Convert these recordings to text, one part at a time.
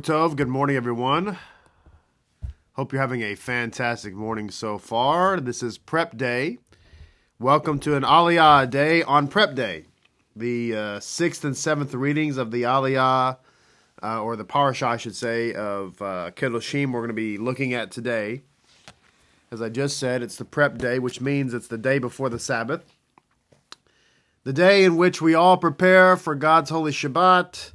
Tov, good morning, everyone. Hope you're having a fantastic morning so far. This is Prep Day. Welcome to an Aliyah day on Prep Day. The uh, sixth and seventh readings of the Aliyah, uh, or the parasha, I should say, of uh, Kedoshim, we're going to be looking at today. As I just said, it's the Prep Day, which means it's the day before the Sabbath. The day in which we all prepare for God's holy Shabbat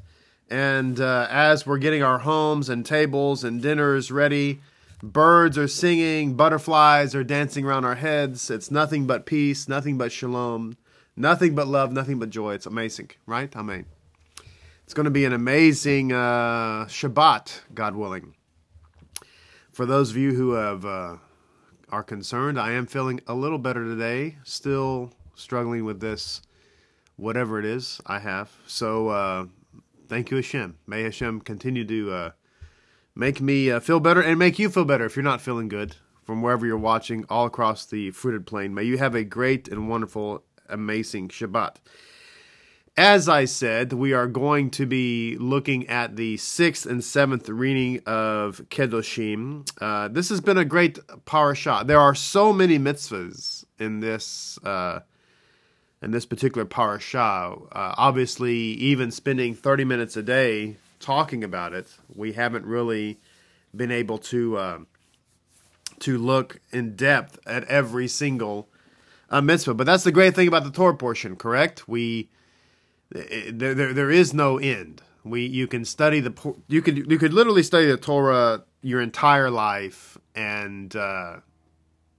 and uh, as we're getting our homes and tables and dinners ready, birds are singing, butterflies are dancing around our heads. It's nothing but peace, nothing but shalom, nothing but love, nothing but joy. It's amazing, right? Amen. It's going to be an amazing uh, Shabbat, God willing. For those of you who have uh, are concerned, I am feeling a little better today. Still struggling with this, whatever it is I have. So uh, Thank you, Hashem. May Hashem continue to uh, make me uh, feel better and make you feel better if you're not feeling good from wherever you're watching all across the fruited plain. May you have a great and wonderful, amazing Shabbat. As I said, we are going to be looking at the sixth and seventh reading of Kedoshim. Uh, this has been a great parasha. There are so many mitzvahs in this uh, in this particular parasha. Uh, obviously, even spending 30 minutes a day talking about it, we haven't really been able to uh, to look in depth at every single uh, mitzvah. But that's the great thing about the Torah portion, correct? We there, there there is no end. We you can study the you could you could literally study the Torah your entire life and uh,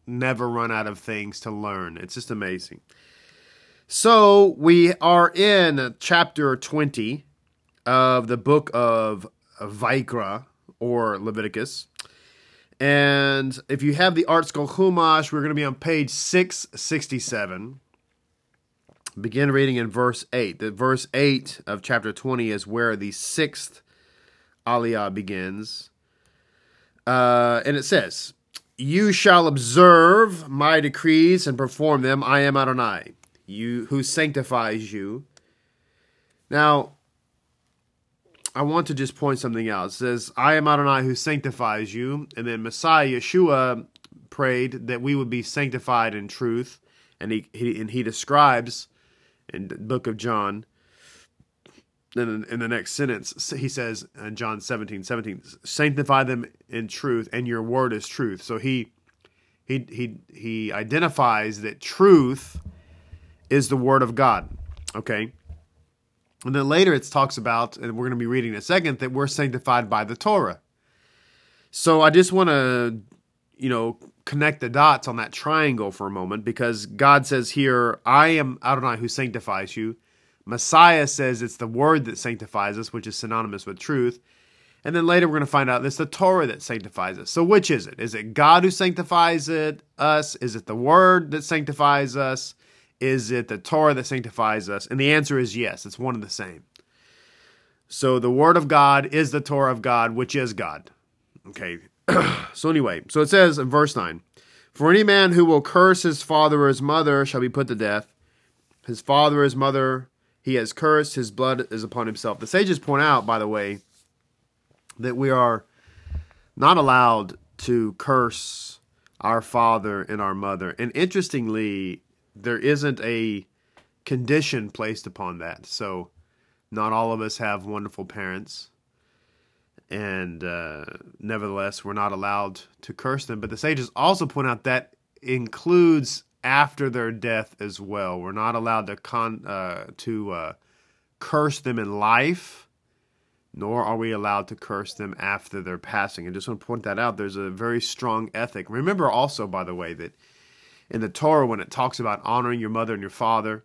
never run out of things to learn. It's just amazing. So we are in chapter 20 of the book of Vayikra or Leviticus. And if you have the Art ArtScroll Chumash, we're going to be on page 667. Begin reading in verse 8. The verse 8 of chapter 20 is where the sixth aliyah begins. Uh, and it says, You shall observe my decrees and perform them. I am Adonai you who sanctifies you. Now, I want to just point something out. It says, I am Adonai who sanctifies you. And then Messiah Yeshua prayed that we would be sanctified in truth. And he, he and he describes in the book of John, in, in the next sentence, he says in John 17, 17, sanctify them in truth, and your word is truth. So he he he he identifies that truth is the Word of God. Okay? And then later it talks about, and we're going to be reading in a second, that we're sanctified by the Torah. So I just want to, you know, connect the dots on that triangle for a moment because God says here, I am Adonai who sanctifies you. Messiah says it's the word that sanctifies us, which is synonymous with truth. And then later we're going to find out it's the Torah that sanctifies us. So which is it? Is it God who sanctifies it us? Is it the word that sanctifies us? Is it the Torah that sanctifies us? And the answer is yes, it's one and the same. So the Word of God is the Torah of God, which is God. Okay. so anyway, so it says in verse 9 For any man who will curse his father or his mother shall be put to death. His father or his mother he has cursed, his blood is upon himself. The sages point out, by the way, that we are not allowed to curse our father and our mother. And interestingly, there isn't a condition placed upon that. So not all of us have wonderful parents. And uh, nevertheless, we're not allowed to curse them. But the sages also point out that includes after their death as well. We're not allowed to con uh, to uh, curse them in life, nor are we allowed to curse them after their passing. I just want to point that out. There's a very strong ethic. Remember also, by the way, that in the Torah when it talks about honoring your mother and your father.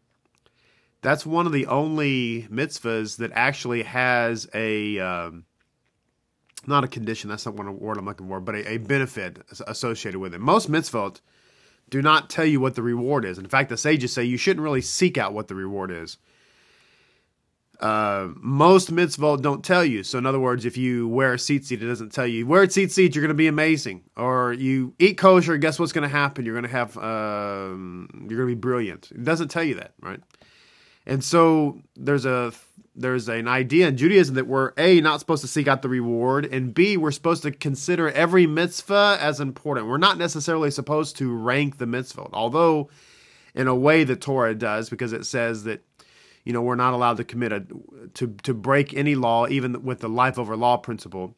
That's one of the only mitzvahs that actually has a um, not a condition. That's not one word I'm looking for, but a, a benefit associated with it. Most mitzvot do not tell you what the reward is. In fact, the sages say you shouldn't really seek out what the reward is uh, most mitzvot don't tell you. So, in other words, if you wear a tzitzit, it doesn't tell you. Wear a tzitzit, you're going to be amazing. Or you eat kosher, guess what's going to happen? You're going to have, um, you're going to be brilliant. It doesn't tell you that, right? And so there's a there's an idea in Judaism that we're a not supposed to seek out the reward, and b we're supposed to consider every mitzvah as important. We're not necessarily supposed to rank the mitzvah, although in a way the Torah does, because it says that you know we're not allowed to commit a to to break any law, even with the life over law principle,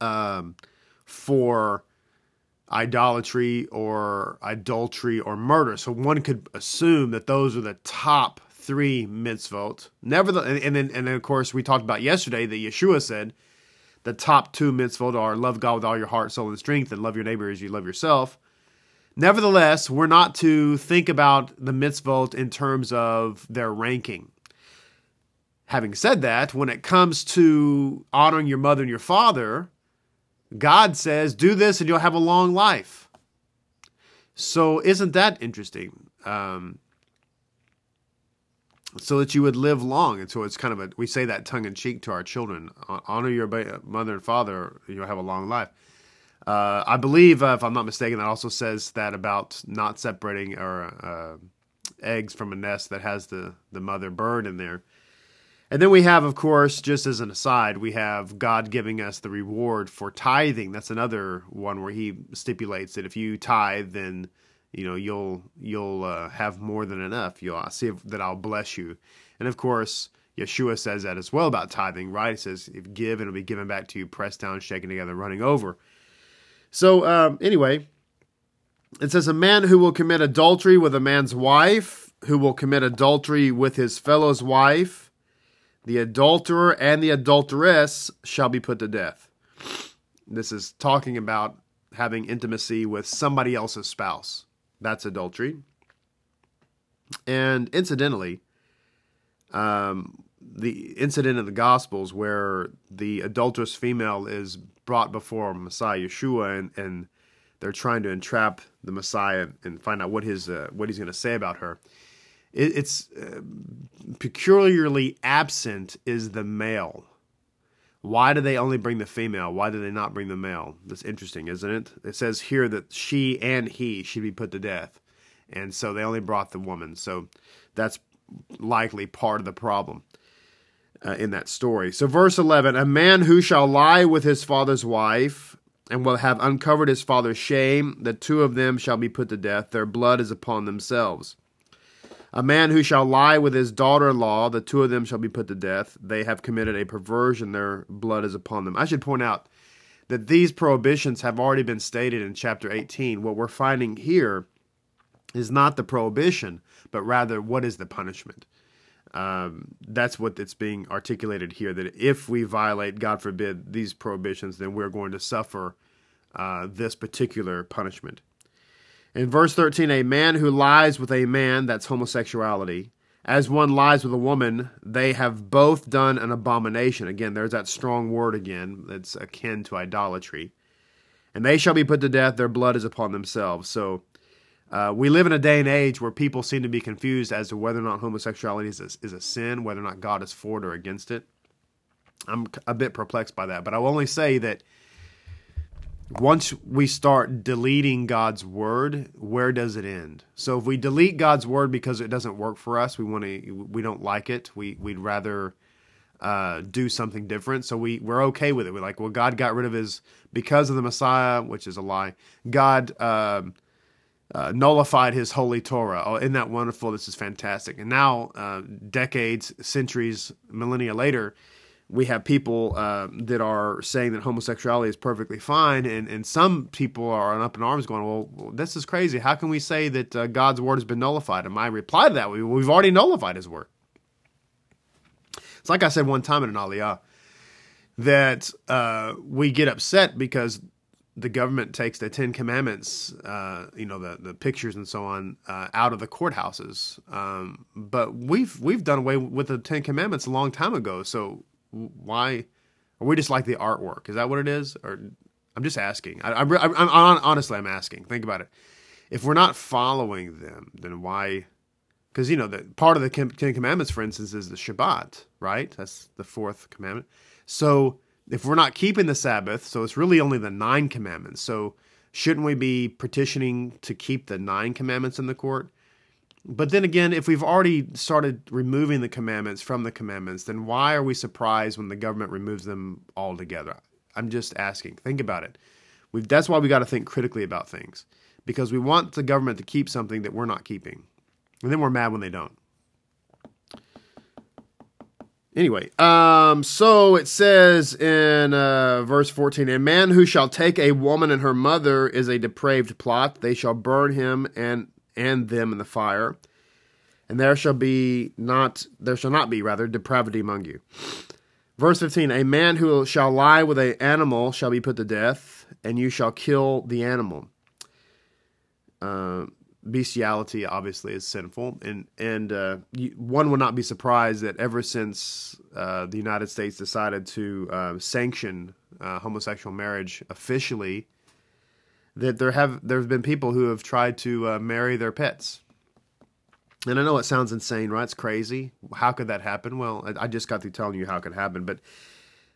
um, for idolatry or adultery or murder. So one could assume that those are the top three mitzvot. Never and then and then of course we talked about yesterday that Yeshua said the top two mitzvot are love God with all your heart, soul, and strength, and love your neighbor as you love yourself. Nevertheless, we're not to think about the mitzvot in terms of their ranking. Having said that, when it comes to honoring your mother and your father, God says, do this and you'll have a long life. So, isn't that interesting? Um, so that you would live long. And so it's kind of a, we say that tongue in cheek to our children honor your mother and father, you'll have a long life. Uh, I believe, uh, if I'm not mistaken, that also says that about not separating or uh, eggs from a nest that has the, the mother bird in there. And then we have, of course, just as an aside, we have God giving us the reward for tithing. That's another one where He stipulates that if you tithe, then you know you'll you'll uh, have more than enough. You'll see that I'll bless you. And of course, Yeshua says that as well about tithing, right? He says, "If give, it'll be given back to you, pressed down, shaken together, running over." So um, anyway, it says a man who will commit adultery with a man's wife, who will commit adultery with his fellow's wife the adulterer and the adulteress shall be put to death. This is talking about having intimacy with somebody else's spouse. That's adultery. And incidentally, um, the incident in the Gospels where the adulterous female is brought before Messiah Yeshua and, and they're trying to entrap the Messiah and find out what his uh, what he's going to say about her it, it's uh, peculiarly absent is the male. Why do they only bring the female? Why do they not bring the male? That's interesting, isn't it? It says here that she and he should be put to death. And so they only brought the woman. So that's likely part of the problem uh, in that story. So, verse 11 A man who shall lie with his father's wife and will have uncovered his father's shame, the two of them shall be put to death. Their blood is upon themselves. A man who shall lie with his daughter in law, the two of them shall be put to death. They have committed a perversion, their blood is upon them. I should point out that these prohibitions have already been stated in chapter 18. What we're finding here is not the prohibition, but rather what is the punishment. Um, that's what it's being articulated here that if we violate, God forbid, these prohibitions, then we're going to suffer uh, this particular punishment. In verse 13, a man who lies with a man, that's homosexuality. As one lies with a woman, they have both done an abomination. Again, there's that strong word again that's akin to idolatry. And they shall be put to death, their blood is upon themselves. So uh, we live in a day and age where people seem to be confused as to whether or not homosexuality is a, is a sin, whether or not God is for it or against it. I'm a bit perplexed by that, but I will only say that once we start deleting God's word, where does it end? So if we delete God's word because it doesn't work for us, we want to, we don't like it. We we'd rather uh, do something different. So we we're okay with it. We're like, well, God got rid of his because of the Messiah, which is a lie. God uh, uh, nullified his holy Torah. Oh, isn't that wonderful? This is fantastic. And now, uh, decades, centuries, millennia later we have people uh, that are saying that homosexuality is perfectly fine, and, and some people are up in arms going, well, this is crazy. How can we say that uh, God's word has been nullified? And my reply to that, we, we've already nullified his word. It's like I said one time in an aliyah that uh, we get upset because the government takes the Ten Commandments, uh, you know, the, the pictures and so on, uh, out of the courthouses. Um, but we've we've done away with the Ten Commandments a long time ago. So why? Are we just like the artwork? Is that what it is? Or I'm just asking. I, am honestly, I'm asking. Think about it. If we're not following them, then why? Because you know that part of the Ten Commandments, for instance, is the Shabbat, right? That's the fourth commandment. So if we're not keeping the Sabbath, so it's really only the nine commandments. So shouldn't we be petitioning to keep the nine commandments in the court? But then again, if we've already started removing the commandments from the commandments, then why are we surprised when the government removes them altogether? I'm just asking. Think about it. We've, that's why we got to think critically about things because we want the government to keep something that we're not keeping. And then we're mad when they don't. Anyway, um, so it says in uh, verse 14 A man who shall take a woman and her mother is a depraved plot. They shall burn him and, and them in the fire. And there shall be not, there shall not be, rather, depravity among you. Verse 15 A man who shall lie with an animal shall be put to death, and you shall kill the animal. Uh, bestiality obviously is sinful, and and uh, one would not be surprised that ever since uh, the United States decided to uh, sanction uh, homosexual marriage officially, that there have there have been people who have tried to uh, marry their pets. And I know it sounds insane, right? It's crazy. How could that happen? Well, I, I just got through telling you how it could happen, but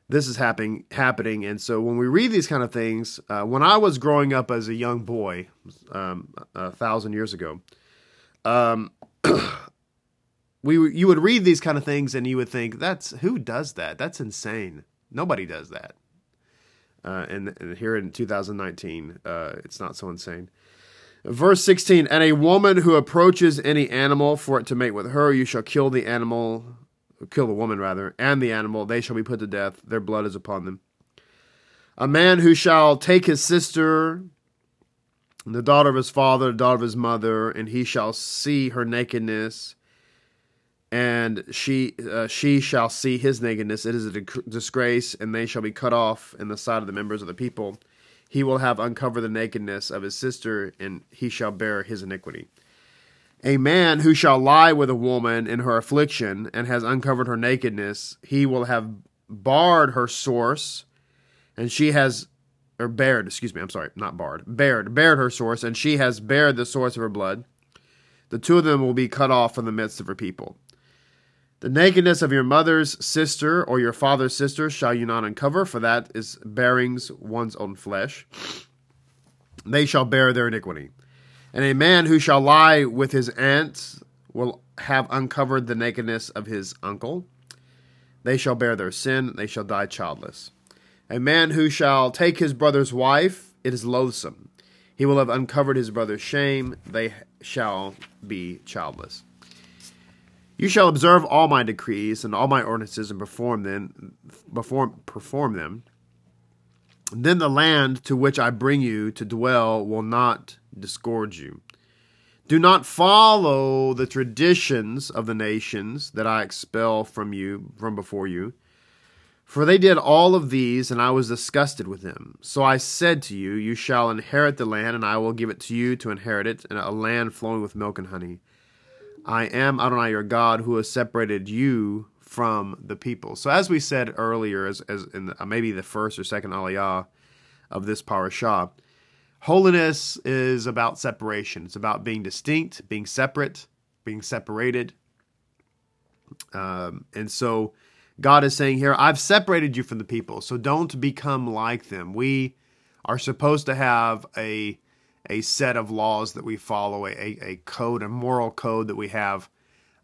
this is happening happening. And so when we read these kind of things uh, when i was growing up as a young boy um, a thousand years ago um, we you would read these kind of things and you would think that's who does that? That's insane. Nobody does that. Uh, and, and, here in 2019 uh, it's not so insane. Verse 16 and a woman who approaches any animal for it to mate with her you shall kill the animal kill the woman rather, and the animal, they shall be put to death. Their blood is upon them. A man who shall take his sister, the daughter of his father, the daughter of his mother, and he shall see her nakedness, and she uh, she shall see his nakedness. It is a disgrace, and they shall be cut off in the sight of the members of the people. He will have uncovered the nakedness of his sister, and he shall bear his iniquity. A man who shall lie with a woman in her affliction and has uncovered her nakedness, he will have barred her source, and she has, or bared, excuse me, I'm sorry, not barred, bared, bared her source, and she has bared the source of her blood. The two of them will be cut off from the midst of her people. The nakedness of your mother's sister or your father's sister shall you not uncover, for that is bearings one's own flesh. They shall bear their iniquity. And a man who shall lie with his aunt will have uncovered the nakedness of his uncle. They shall bear their sin, they shall die childless. A man who shall take his brother's wife, it is loathsome. He will have uncovered his brother's shame, they shall be childless. You shall observe all my decrees and all my ordinances and perform them, perform, perform them. Then the land to which I bring you to dwell will not disgorge you. Do not follow the traditions of the nations that I expel from you from before you. For they did all of these, and I was disgusted with them. So I said to you, You shall inherit the land, and I will give it to you to inherit it, and a land flowing with milk and honey. I am Adonai your God, who has separated you from the people. So as we said earlier, as, as in the, maybe the first or second aliyah of this parashah, Holiness is about separation. It's about being distinct, being separate, being separated. Um, and so God is saying here, I've separated you from the people, so don't become like them. We are supposed to have a a set of laws that we follow, a, a code, a moral code that we have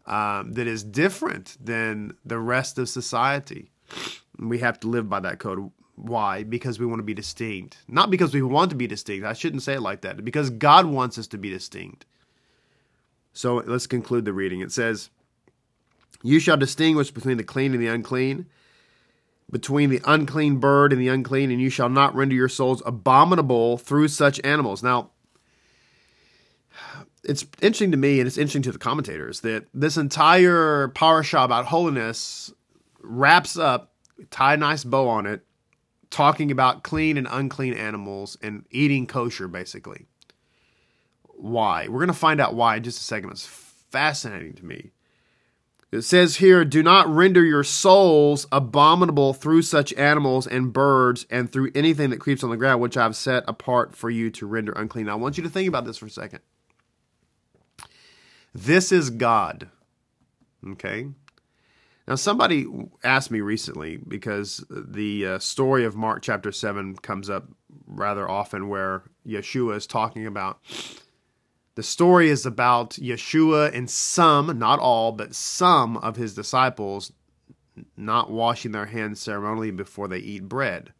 um, that is different than the rest of society. We have to live by that code. Why? Because we want to be distinct. Not because we want to be distinct. I shouldn't say it like that. Because God wants us to be distinct. So let's conclude the reading. It says, You shall distinguish between the clean and the unclean, between the unclean bird and the unclean, and you shall not render your souls abominable through such animals. Now, it's interesting to me, and it's interesting to the commentators, that this entire parasha about holiness wraps up, tie a nice bow on it, talking about clean and unclean animals and eating kosher, basically. Why? We're going to find out why in just a second. It's fascinating to me. It says here, do not render your souls abominable through such animals and birds and through anything that creeps on the ground, which I've set apart for you to render unclean. Now, I want you to think about this for a second. This is God. Okay? Now, somebody asked me recently because the uh, story of Mark chapter 7 comes up rather often where Yeshua is talking about The story is about Yeshua and some, not all, but some of his disciples not washing their hands ceremonially before they eat bread.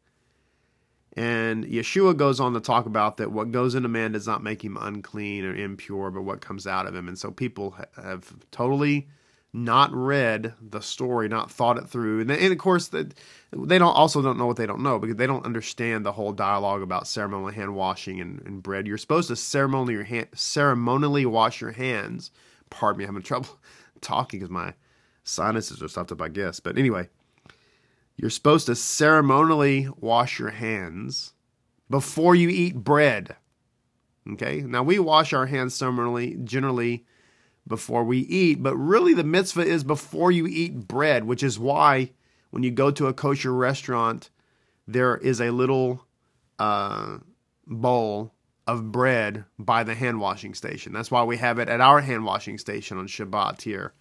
And Yeshua goes on to talk about that what goes into man does not make him unclean or impure, but what comes out of him. And so people have totally not read the story, not thought it through, and, and of course they don't also don't know what they don't know because they don't understand the whole dialogue about ceremonial hand washing and, and bread. You're supposed to ceremonially your hand, ceremonially wash your hands. Pardon me, I'm having trouble talking because my sinuses are stuffed up, I guess. But anyway, you're supposed to ceremonially wash your hands before you eat bread. Okay, now we wash our hands ceremonially generally before we eat. But really, the mitzvah is before you eat bread, which is why when you go to a kosher restaurant, there is a little uh, bowl of bread by the hand washing station. That's why we have it at our hand washing station on Shabbat here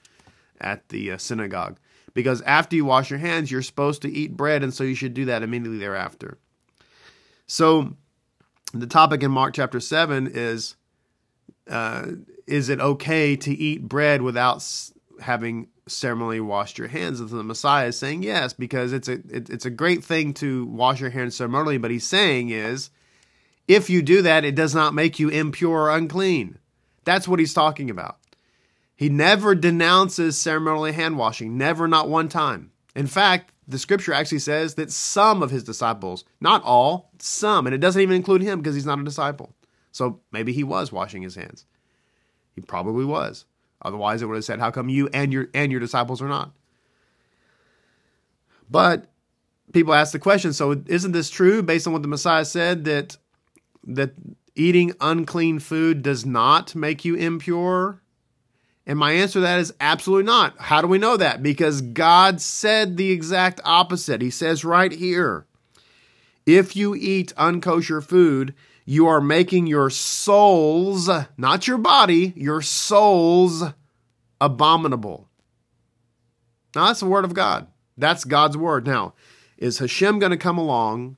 at the uh, synagogue. Because after you wash your hands, you're supposed to eat bread, and so you should do that immediately thereafter. So, the topic in Mark chapter 7 is uh, is it okay to eat bread without having ceremonially washed your hands? And the Messiah is saying yes, because it's a it, it's a great thing to wash your hands ceremonially. But he's saying is, if you do that, it does not make you impure or unclean. That's what he's talking about. He never denounces ceremonially hand washing, never, not one time. In fact, the scripture actually says that some of his disciples, not all, some, and it doesn't even include him because he's not a disciple. So maybe he was washing his hands. He probably was. Otherwise, it would have said, "How come you and your and your disciples are not?" But people ask the question, so isn't this true based on what the Messiah said that that eating unclean food does not make you impure? And my answer to that is absolutely not. How do we know that? Because God said the exact opposite. He says right here, if you eat unkosher food, you are making your souls, not your body, your souls abominable. Now, that's the word of God. That's God's word. Now, is Hashem going to come along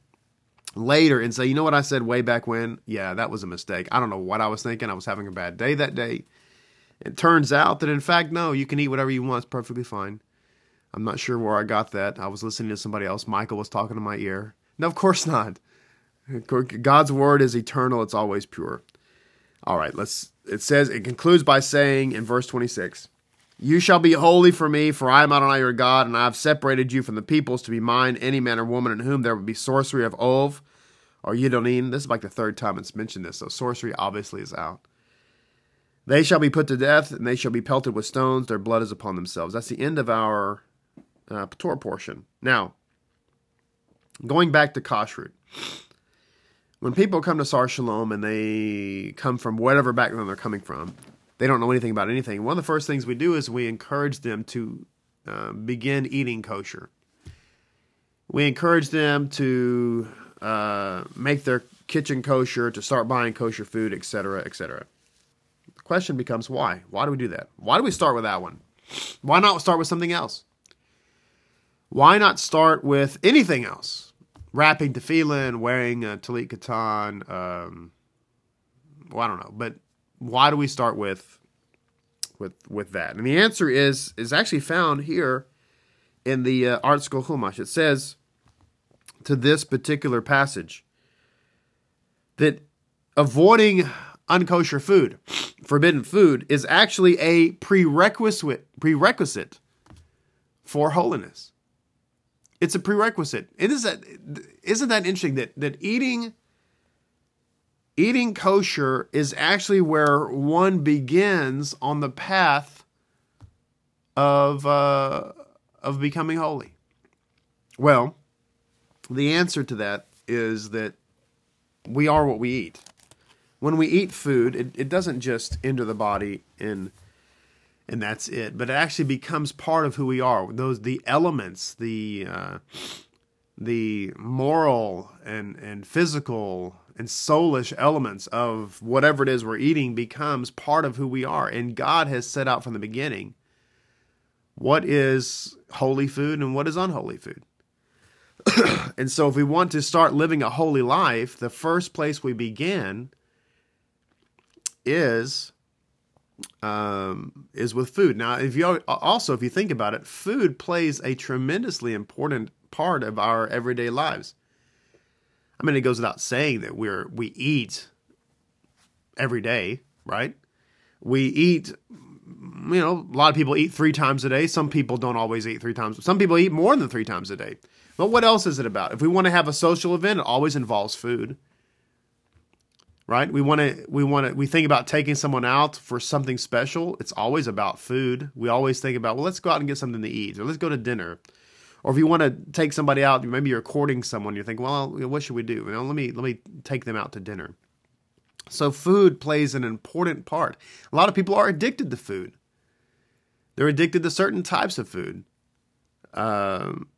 later and say, you know what I said way back when? Yeah, that was a mistake. I don't know what I was thinking. I was having a bad day that day. It turns out that, in fact, no, you can eat whatever you want. It's perfectly fine. I'm not sure where I got that. I was listening to somebody else. Michael was talking to my ear. No, of course not. God's word is eternal, it's always pure. All right, let's it says it concludes by saying in verse 26, "You shall be holy for me, for I am Adonai your God, and I have separated you from the peoples to be mine, any man or woman in whom there would be sorcery of Ov or Yidonim." This is like the third time it's mentioned this, so sorcery obviously is out. They shall be put to death, and they shall be pelted with stones. Their blood is upon themselves. That's the end of our uh, Torah portion. Now, going back to kashrut when people come to Sar Shalom and they come from whatever background they're coming from, they don't know anything about anything. One of the first things we do is we encourage them to uh, begin eating kosher. We encourage them to uh, make their kitchen kosher, to start buying kosher food, etc., etc. Question becomes why? Why do we do that? Why do we start with that one? Why not start with something else? Why not start with anything else? wrapping tefillin, wearing a talit katan. Um, well, I don't know, but why do we start with with with that? And the answer is is actually found here in the uh, ArtScroll Chumash. It says to this particular passage that avoiding unkosher food, forbidden food, is actually a prerequisite prerequisite for holiness. It's a prerequisite. It is that isn't that interesting that that eating eating kosher is actually where one begins on the path of uh, of becoming holy. Well, the answer to that is that we are what we eat. When we eat food, it, it doesn't just enter the body in and that's it. But it actually becomes part of who we are. Those the elements, the uh, the moral and and physical and soulish elements of whatever it is we're eating becomes part of who we are. And God has set out from the beginning what is holy food and what is unholy food. and so if we want to start living a holy life, the first place we begin is um, is with food. Now, if you also if you think about it, food plays a tremendously important part of our everyday lives. I mean, it goes without saying that we're we eat every day, right? We eat. You know, a lot of people eat three times a day. Some people don't always eat three times. Some people eat more than three times a day. But what else is it about? If we want to have a social event, it always involves food right? We want to we want to we think about taking someone out for something special. It's always about food. We always think about well, let's go out and get something to eat, or let's go to dinner. Or if you want to take somebody out, maybe you're courting someone, you think, well, what should we do? You know, let me let me take them out to dinner. So food plays an important part. A lot of people are addicted to food. They're addicted to certain types of food. Um,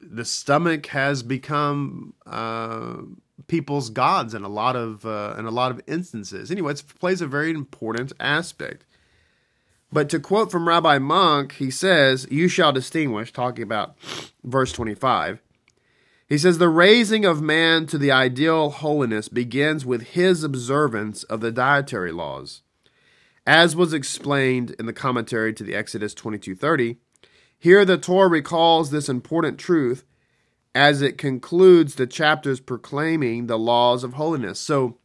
the stomach has become uh, people's gods in a lot of uh, in a lot of instances. Anyway, it plays a very important aspect. But to quote from Rabbi Munk, he says, "You shall distinguish." Talking about verse twenty-five, he says, "The raising of man to the ideal holiness begins with his observance of the dietary laws, as was explained in the commentary to the Exodus twenty-two thirty. Here, the Torah recalls this important truth." As it concludes the chapters proclaiming the laws of holiness. So,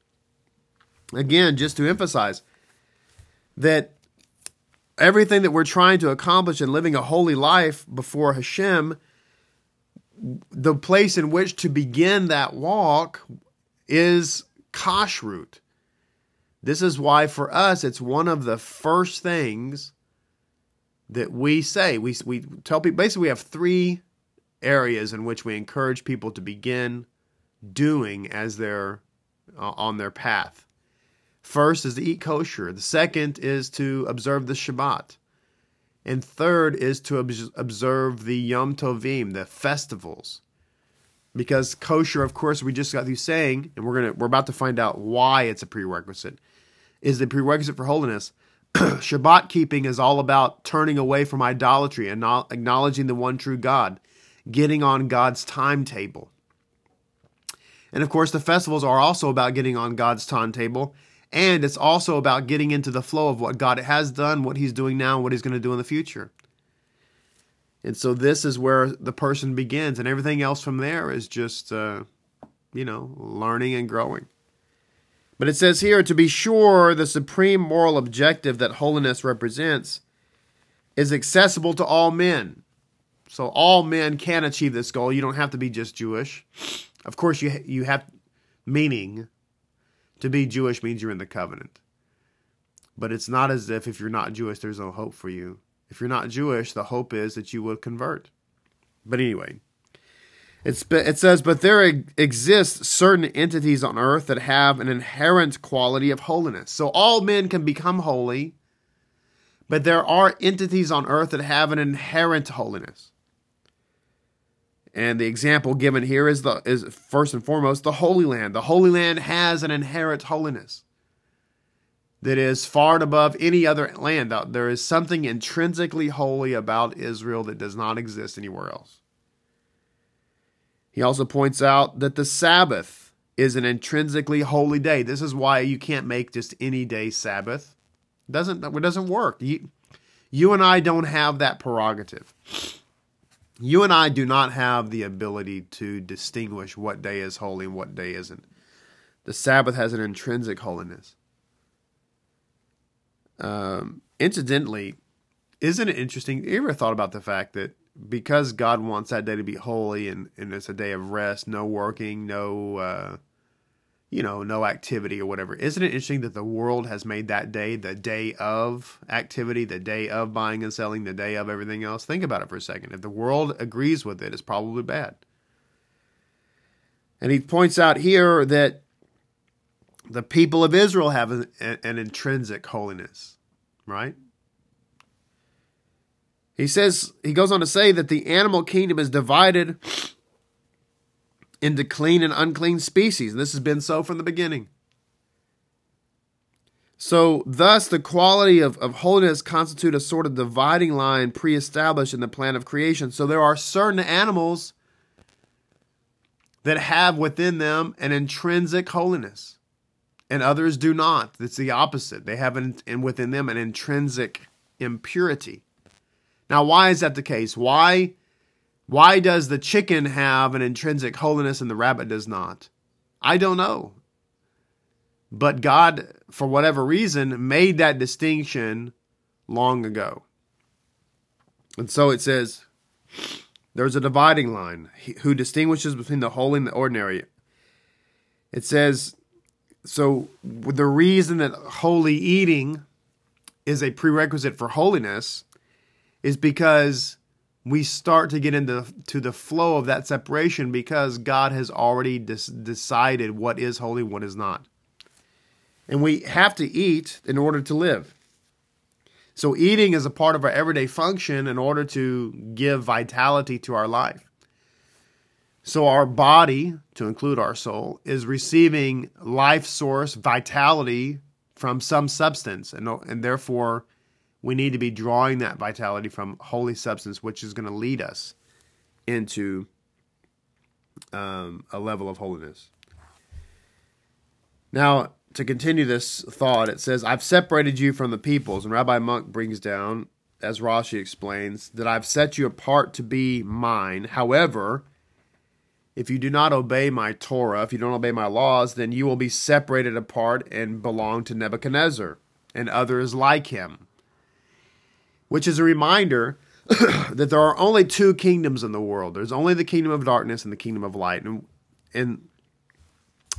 again, just to emphasize that everything that we're trying to accomplish in living a holy life before Hashem, the place in which to begin that walk is kashrut. This is why for us it's one of the first things that we say. We we tell people basically we have three areas in which we encourage people to begin doing as they're uh, on their path. First is to eat kosher. The second is to observe the Shabbat. And third is to observe the Yom Tovim, the festivals. Because kosher, of course, we just got through saying, and we're gonna we're about to find out why it's a prerequisite, is the prerequisite for holiness. Shabbat keeping is all about turning away from idolatry and acknowledging the one true God getting on God's timetable. And of course, the festivals are also about getting on God's timetable. And it's also about getting into the flow of what God has done, what He's doing now, what He's going to do in the future. And so this is where the person begins, and everything else from there is just, uh, you know, learning and growing. But it says here to be sure, the supreme moral objective that holiness represents is accessible to all men. So all men can achieve this goal. You don't have to be just Jewish. Of course, you you have meaning. To be Jewish means you're in the covenant. But it's not as if if you're not Jewish, there's no hope for you. If you're not Jewish, the hope is that you will convert. But anyway, it's, it says, but there exist certain entities on earth that have an inherent quality of holiness. So all men can become holy, but there are entities on earth that have an inherent holiness. And the example given here is the is first and foremost the Holy Land. The Holy Land has an inherent holiness that is far and above any other land. There is something intrinsically holy about Israel that does not exist anywhere else. He also points out that the Sabbath is an intrinsically holy day. This is why you can't make just any day Sabbath. It doesn't it doesn't work. You, you and I don't have that prerogative. You and I do not have the ability to distinguish what day is holy and what day isn't. The Sabbath has an intrinsic holiness. Um, incidentally, isn't it interesting? You ever thought about the fact that because God wants that day to be holy and, and it's a day of rest, no working, no uh, you know, no activity or whatever. Isn't it interesting that the world has made that day the day of activity, the day of buying and selling, the day of everything else? Think about it for a second. If the world agrees with it, it's probably bad. And he points out here that the people of Israel have an, an intrinsic holiness, right? He says, he goes on to say that the animal kingdom is divided into clean and unclean species. And this has been so from the beginning. So, thus, the quality of, of holiness constitute a sort of dividing line pre established in the plan of creation. So, there are certain animals that have within them an intrinsic holiness. and others do not. It's the opposite. They have an, within them an intrinsic impurity. Now, why is that the case? Why why does the chicken have an intrinsic holiness and the rabbit does not? I don't know. But God, for whatever reason, made that distinction long ago. And so it says, there's a dividing line who distinguishes between the holy and the ordinary. It says, so the reason that holy eating is a prerequisite for holiness is because we start to get into to the flow of that separation because God has already decided what is holy, what is not. And we have to eat in order to live. So eating is a part of our everyday function in order to give vitality to our life. So our body, to include our soul, is receiving life source vitality from some substance and and therefore we need to be drawing that vitality from holy substance, which is going to lead us into um, a level of holiness. Now, to continue this thought, it says, I've separated you from the peoples. And Rabbi Munk brings down, as Rashi explains, that I've set you apart to be mine. However, if you do not obey my Torah, if you don't obey my laws, then you will be separated apart and belong to Nebuchadnezzar and others like him which is a reminder that there are only two kingdoms in the world. There's only the kingdom of darkness and the kingdom of light. And, and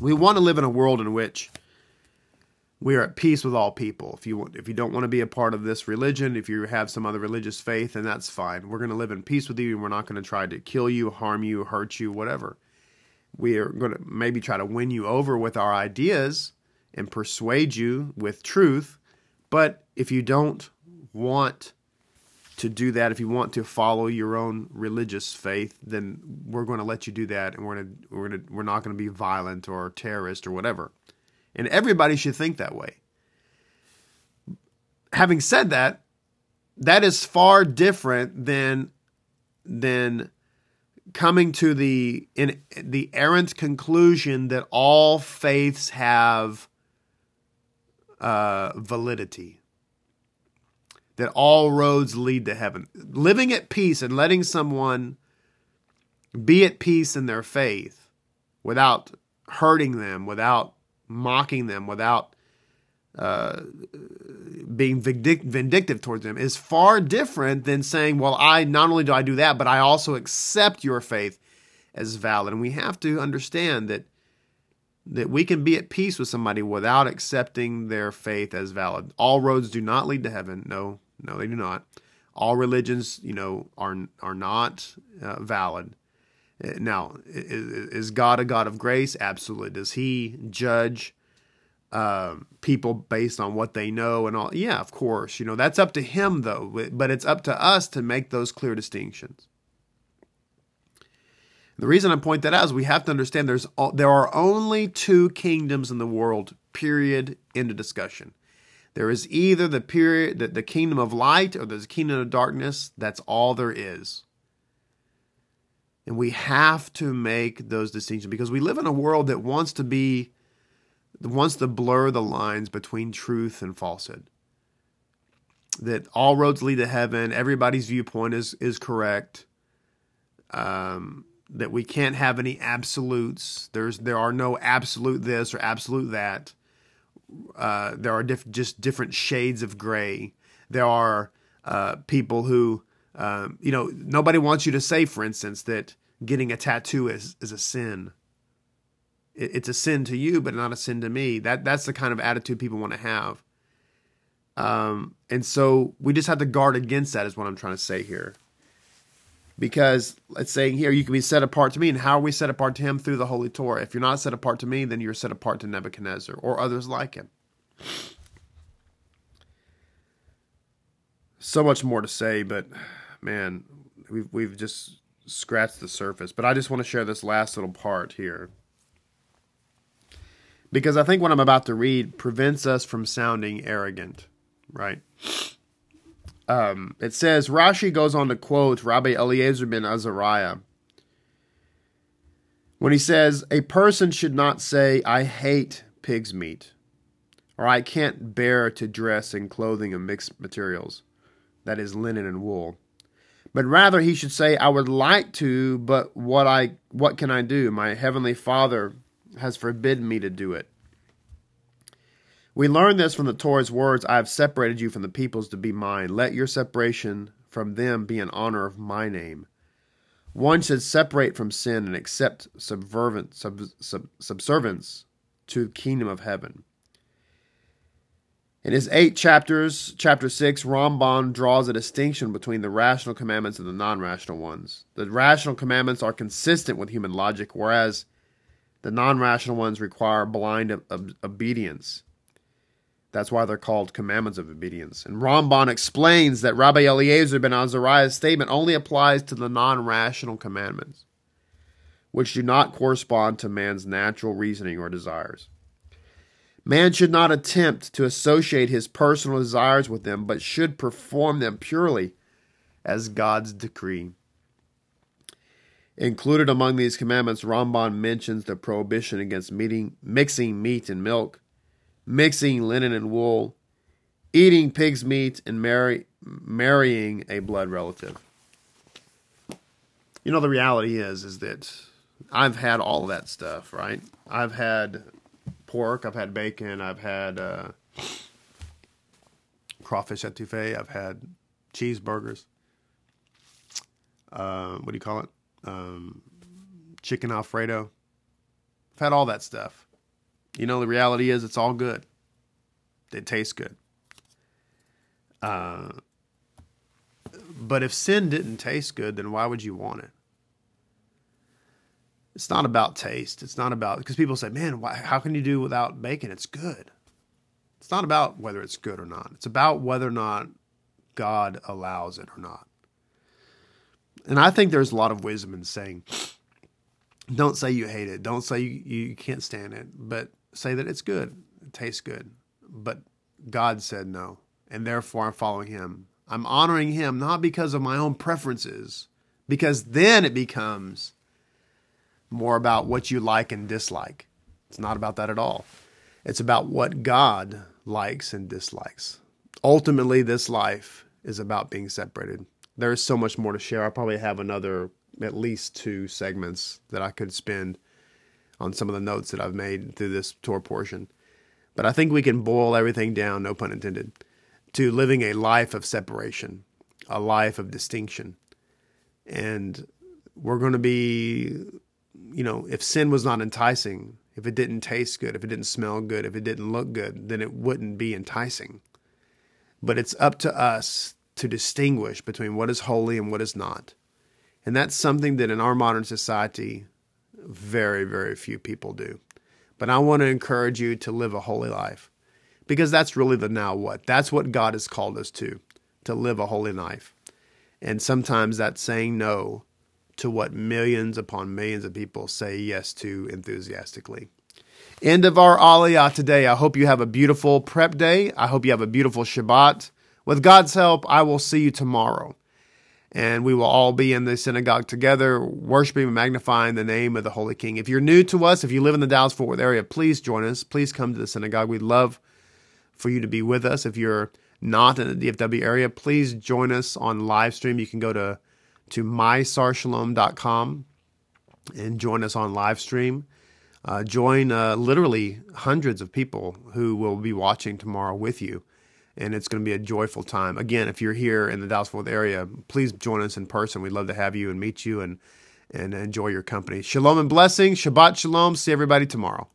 we want to live in a world in which we are at peace with all people. If you if you don't want to be a part of this religion, if you have some other religious faith, then that's fine. We're going to live in peace with you, and we're not going to try to kill you, harm you, hurt you, whatever. We are going to maybe try to win you over with our ideas and persuade you with truth. But if you don't want to do that. If you want to follow your own religious faith, then we're going to let you do that, and we're to we're to we're not going to be violent or terrorist or whatever. And everybody should think that way. Having said that, that is far different than than coming to the in the errant conclusion that all faiths have uh, validity that all roads lead to heaven. Living at peace and letting someone be at peace in their faith without hurting them, without mocking them, without uh, being vindictive towards them is far different than saying, well, I not only do I do that, but I also accept your faith as valid. And we have to understand that that we can be at peace with somebody without accepting their faith as valid. All roads do not lead to heaven. No, no, they do not. All religions, you know, are are not uh, valid. Uh, now, is, God a God of grace? Absolutely. Does He judge uh, people based on what they know and all? Yeah, of course. You know, that's up to Him, though. But it's up to us to make those clear distinctions. The reason I point that out is we have to understand there's there are only two kingdoms in the world. Period. End of discussion. There is either the period, the, the kingdom of light or there's a kingdom of darkness. That's all there is. And we have to make those distinctions because we live in a world that wants to be, wants to blur the lines between truth and falsehood. That all roads lead to heaven, everybody's viewpoint is, is correct. Um, that we can't have any absolutes. There's there are no absolute this or absolute that. Uh, there are diff- just different shades of gray. There are uh, people who, um, you know, nobody wants you to say, for instance, that getting a tattoo is, is a sin. It, it's a sin to you, but not a sin to me. That that's the kind of attitude people want to have. Um, and so we just have to guard against that. Is what I'm trying to say here. Because it's saying here, you can be set apart to me. And how are we set apart to him? Through the Holy Torah. If you're not set apart to me, then you're set apart to Nebuchadnezzar or others like him. So much more to say, but man, we've, we've just scratched the surface. But I just want to share this last little part here. Because I think what I'm about to read prevents us from sounding arrogant, right? Um, it says Rashi goes on to quote Rabbi Eliezer ben Azariah when he says a person should not say I hate pig's meat or I can't bear to dress in clothing of mixed materials, that is, linen and wool. But rather he should say, I would like to, but what I what can I do? My heavenly Father has forbidden me to do it. We learn this from the Torah's words, I have separated you from the peoples to be mine. Let your separation from them be in honor of my name. One should separate from sin and accept sub, sub, subservience to the kingdom of heaven. In his eight chapters, chapter six, Rambam draws a distinction between the rational commandments and the non rational ones. The rational commandments are consistent with human logic, whereas the non rational ones require blind ob- obedience. That's why they're called commandments of obedience. And Rambam explains that Rabbi Eliezer ben Azariah's statement only applies to the non rational commandments, which do not correspond to man's natural reasoning or desires. Man should not attempt to associate his personal desires with them, but should perform them purely as God's decree. Included among these commandments, Rambam mentions the prohibition against meeting, mixing meat and milk, mixing linen and wool, eating pig's meat, and marry, marrying a blood relative. You know, the reality is, is that I've had all of that stuff, right? I've had pork. I've had bacon. I've had uh, crawfish etouffee. I've had cheeseburgers. Uh, what do you call it? Um, chicken alfredo. I've had all that stuff. You know, the reality is it's all good. It tastes good. Uh, but if sin didn't taste good, then why would you want it? It's not about taste. It's not about because people say, "Man, why, how can you do without bacon? It's good." It's not about whether it's good or not. It's about whether or not God allows it or not. And I think there's a lot of wisdom in saying, "Don't say you hate it. Don't say you, you can't stand it, but say that it's good. It tastes good." But God said no, and therefore I'm following Him. I'm honoring Him not because of my own preferences, because then it becomes more about what you like and dislike. It's not about that at all. It's about what God likes and dislikes. Ultimately, this life is about being separated. There is so much more to share. I probably have another, at least two segments that I could spend on some of the notes that I've made through this Torah portion. But I think we can boil everything down, no pun intended, to living a life of separation, a life of distinction. And we're going to be you know, if sin was not enticing, if it didn't taste good, if it didn't smell good, if it didn't look good, then it wouldn't be enticing. But it's up to us to distinguish between what is holy and what is not. And that's something that in our modern society, very, very few people do. But I want to encourage you to live a holy life because that's really the now what. That's what God has called us to, to live a holy life. And sometimes that's saying no to what millions upon millions of people say yes to enthusiastically. End of our Aliyah today. I hope you have a beautiful prep day. I hope you have a beautiful Shabbat. With God's help, I will see you tomorrow. And we will all be in the synagogue together, worshiping and magnifying the name of the Holy King. If you're new to us, if you live in the Dallas Fort Worth area, please join us. Please come to the synagogue. We'd love for you to be with us. If you're not in the DFW area, please join us on live stream. You can go to to mysarshalom.com and join us on live stream. Uh, join uh, literally hundreds of people who will be watching tomorrow with you and it's going to be a joyful time. Again, if you're here in the Dallas Fort Worth area, please join us in person. We'd love to have you and meet you and and enjoy your company. Shalom and blessings. Shabbat shalom. See everybody tomorrow.